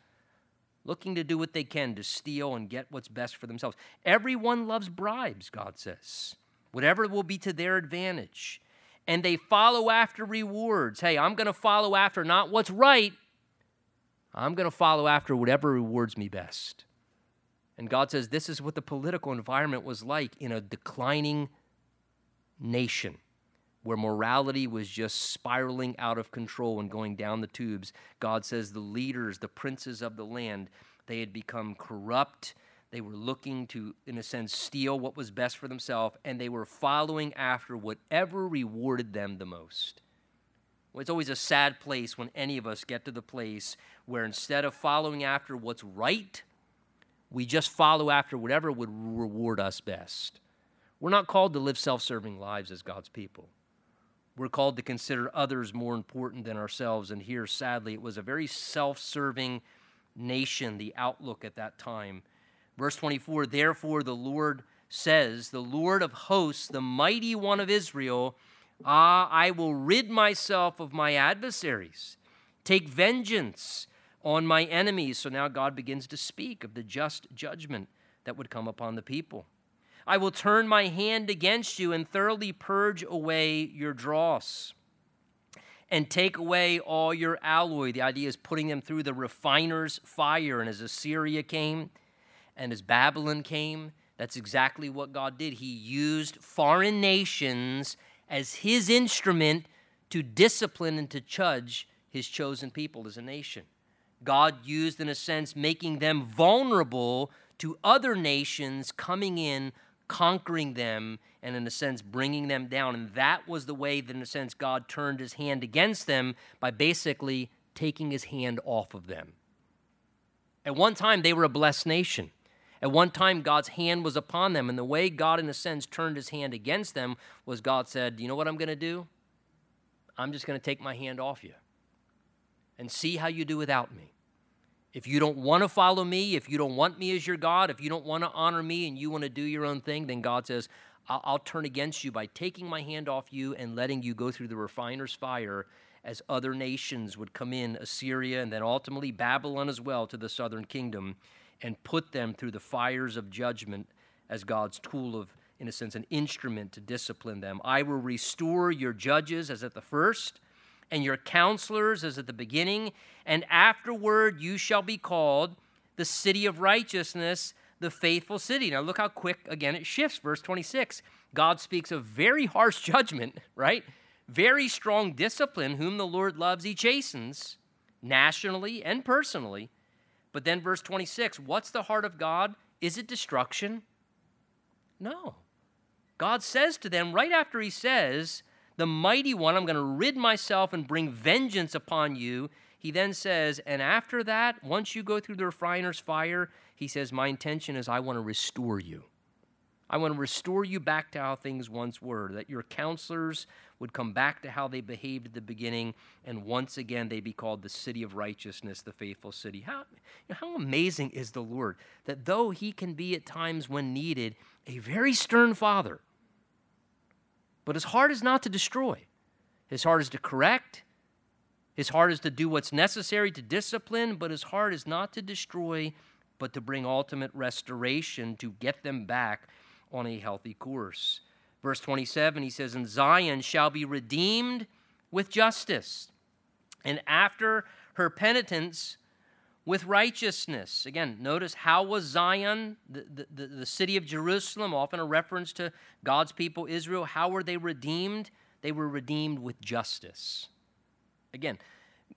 looking to do what they can to steal and get what's best for themselves. Everyone loves bribes, God says, whatever will be to their advantage. And they follow after rewards. Hey, I'm going to follow after not what's right, I'm going to follow after whatever rewards me best. And God says this is what the political environment was like in a declining nation where morality was just spiraling out of control and going down the tubes. God says the leaders, the princes of the land, they had become corrupt. They were looking to, in a sense, steal what was best for themselves, and they were following after whatever rewarded them the most. Well, it's always a sad place when any of us get to the place where instead of following after what's right, we just follow after whatever would reward us best. We're not called to live self serving lives as God's people. We're called to consider others more important than ourselves. And here, sadly, it was a very self serving nation, the outlook at that time. Verse 24 Therefore, the Lord says, The Lord of hosts, the mighty one of Israel, Ah, I will rid myself of my adversaries, take vengeance on my enemies. So now God begins to speak of the just judgment that would come upon the people. I will turn my hand against you and thoroughly purge away your dross and take away all your alloy. The idea is putting them through the refiner's fire. And as Assyria came and as Babylon came, that's exactly what God did. He used foreign nations as his instrument to discipline and to judge his chosen people as a nation. God used, in a sense, making them vulnerable to other nations coming in, conquering them, and in a sense, bringing them down. And that was the way that, in a sense, God turned his hand against them by basically taking his hand off of them. At one time, they were a blessed nation. At one time, God's hand was upon them, and the way God, in a sense, turned his hand against them was God said, You know what I'm going to do? I'm just going to take my hand off you and see how you do without me. If you don't want to follow me, if you don't want me as your God, if you don't want to honor me and you want to do your own thing, then God says, I'll, I'll turn against you by taking my hand off you and letting you go through the refiner's fire as other nations would come in, Assyria and then ultimately Babylon as well, to the southern kingdom and put them through the fires of judgment as God's tool of, in a sense, an instrument to discipline them. I will restore your judges as at the first, and your counselors as at the beginning, and afterward you shall be called the city of righteousness, the faithful city. Now look how quick, again, it shifts. Verse 26. God speaks of very harsh judgment, (laughs) right? Very strong discipline, whom the Lord loves, he chastens, nationally and personally but then, verse 26 what's the heart of God? Is it destruction? No. God says to them right after he says, The mighty one, I'm going to rid myself and bring vengeance upon you. he then says, and after that, once you go through the refiner's fire, he says, My intention is I want to restore you. I want to restore you back to how things once were, that your counselors would come back to how they behaved at the beginning, and once again they be called the city of righteousness, the faithful city. How, how amazing is the Lord that though he can be at times when needed a very stern father, but his heart is not to destroy, his heart is to correct, his heart is to do what's necessary to discipline, but his heart is not to destroy, but to bring ultimate restoration to get them back on a healthy course. Verse 27, he says, And Zion shall be redeemed with justice, and after her penitence, with righteousness. Again, notice how was Zion, the, the, the, city of Jerusalem, often a reference to God's people, Israel, how were they redeemed? They were redeemed with justice. Again,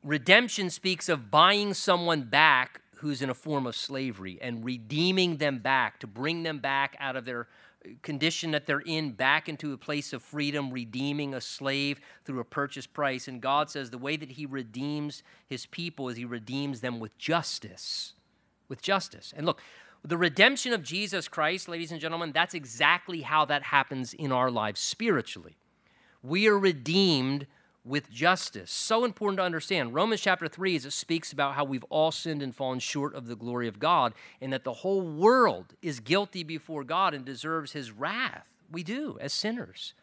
redemption speaks of buying someone back who's in a form of slavery and redeeming them back to bring them back out of their condition that they're in back into a place of freedom, redeeming a slave through a purchase price. And God says the way that He redeems His people is He redeems them with justice. With justice. And look, the redemption of Jesus Christ, ladies and gentlemen, that's exactly how that happens in our lives spiritually. We are redeemed with justice. So important to understand. Romans chapter 3 as it speaks about how we've all sinned and fallen short of the glory of God and that the whole world is guilty before God and deserves his wrath. We do as sinners.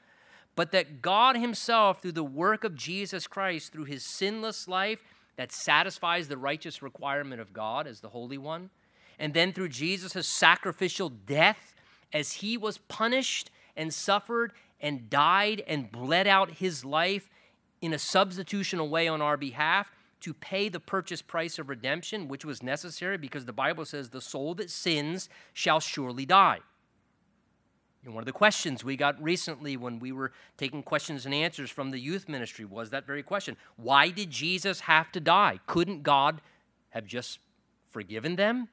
But that God himself through the work of Jesus Christ through his sinless life that satisfies the righteous requirement of God as the holy one and then through Jesus' sacrificial death as he was punished and suffered and died and bled out his life in a substitutional way on our behalf to pay the purchase price of redemption, which was necessary because the Bible says the soul that sins shall surely die. And one of the questions we got recently when we were taking questions and answers from the youth ministry was that very question Why did Jesus have to die? Couldn't God have just forgiven them?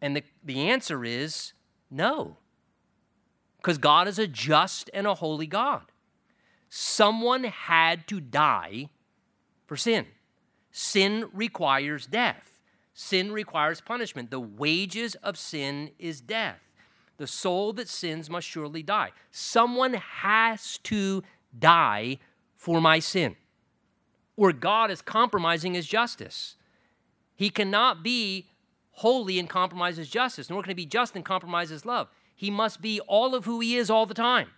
And the, the answer is no. Because God is a just and a holy God. Someone had to die for sin. Sin requires death. Sin requires punishment. The wages of sin is death. The soul that sins must surely die. Someone has to die for my sin, or God is compromising his justice. He cannot be holy and compromise his justice, nor can he be just and compromise his love. He must be all of who he is all the time.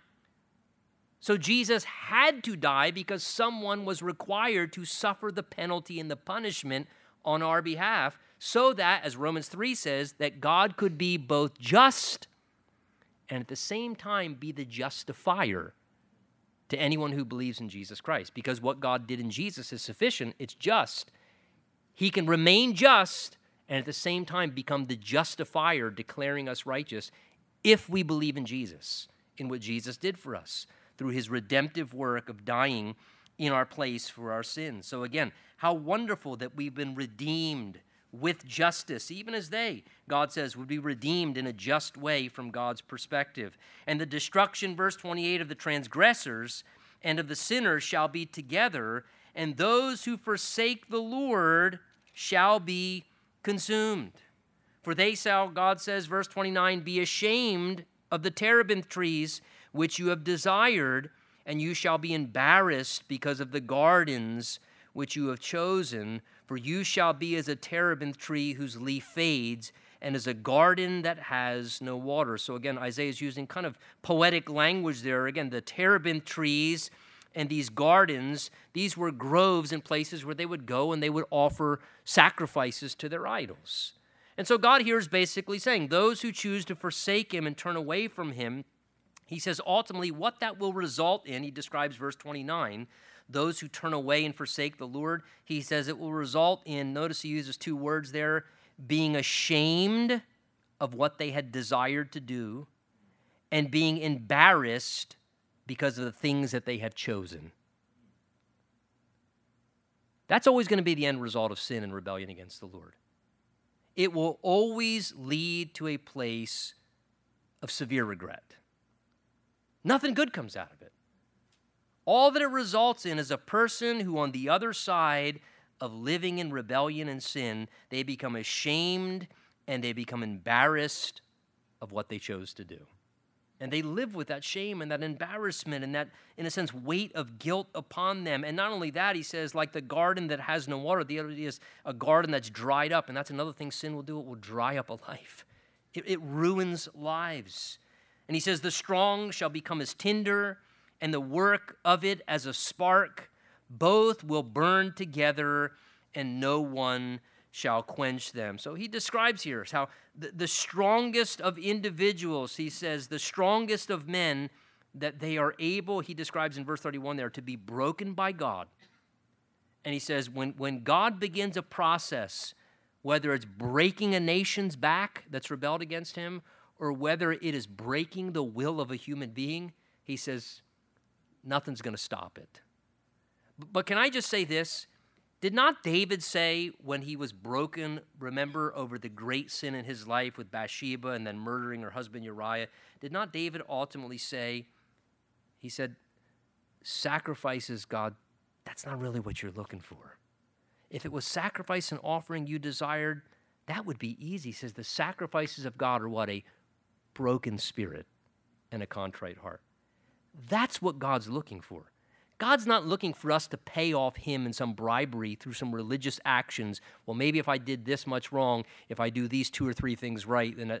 So Jesus had to die because someone was required to suffer the penalty and the punishment on our behalf, so that, as Romans 3 says, that God could be both just and at the same time be the justifier to anyone who believes in Jesus Christ. Because what God did in Jesus is sufficient, it's just. He can remain just and at the same time become the justifier, declaring us righteous if we believe in Jesus, in what Jesus did for us through his redemptive work of dying in our place for our sins. So, again, how wonderful that we've been redeemed with justice, even as they, God says, would be redeemed in a just way from God's perspective. And the destruction, verse 28, of the transgressors and of the sinners shall be together, and those who forsake the Lord shall be consumed. For they shall, God says, verse 29, be ashamed of the terebinth trees which you have desired, and you shall be embarrassed because of the gardens which you have chosen. For you shall be as a terebinth tree whose leaf fades, and as a garden that has no water. So again, Isaiah is using kind of poetic language there. Again, the terebinth trees and these gardens, these were groves and places where they would go and they would offer sacrifices to their idols. And so God here is basically saying, those who choose to forsake him and turn away from him, he says ultimately what that will result in, he describes verse 29, those who turn away and forsake the Lord, he says it will result in, notice he uses two words there, being ashamed of what they had desired to do and being embarrassed because of the things that they have chosen. That's always going to be the end result of sin and rebellion against the Lord. It will always lead to a place of severe regret. Nothing good comes out of it. All that it results in is a person who, on the other side of living in rebellion and sin, they become ashamed and they become embarrassed of what they chose to do. And they live with that shame and that embarrassment and that, in a sense, weight of guilt upon them. And not only that, he says, like the garden that has no water, the other is a garden that's dried up. And that's another thing sin will do it will dry up a life, it, it ruins lives. And he says, the strong shall become as tinder, and the work of it as a spark. Both will burn together, and no one shall quench them. So he describes here how the, the strongest of individuals, he says, the strongest of men, that they are able, he describes in verse 31 there, to be broken by God. And he says, when, when God begins a process, whether it's breaking a nation's back that's rebelled against him, or whether it is breaking the will of a human being, he says, nothing's going to stop it. But can I just say this? Did not David say when he was broken, remember, over the great sin in his life with Bathsheba and then murdering her husband Uriah? Did not David ultimately say, he said, sacrifices, God, that's not really what you're looking for. If it was sacrifice and offering you desired, that would be easy. He says the sacrifices of God are what? A broken spirit and a contrite heart. That's what God's looking for. God's not looking for us to pay off Him in some bribery through some religious actions. Well, maybe if I did this much wrong, if I do these two or three things right, then uh,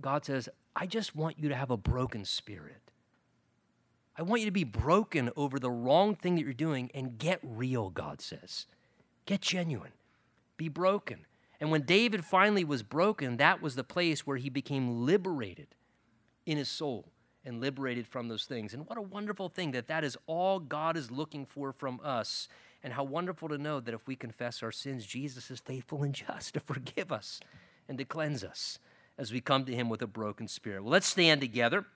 God says, I just want you to have a broken spirit. I want you to be broken over the wrong thing that you're doing and get real, God says. Get genuine. Be broken. And when David finally was broken, that was the place where he became liberated in his soul and liberated from those things. And what a wonderful thing that that is all God is looking for from us. And how wonderful to know that if we confess our sins, Jesus is faithful and just to forgive us and to cleanse us as we come to him with a broken spirit. Well, let's stand together.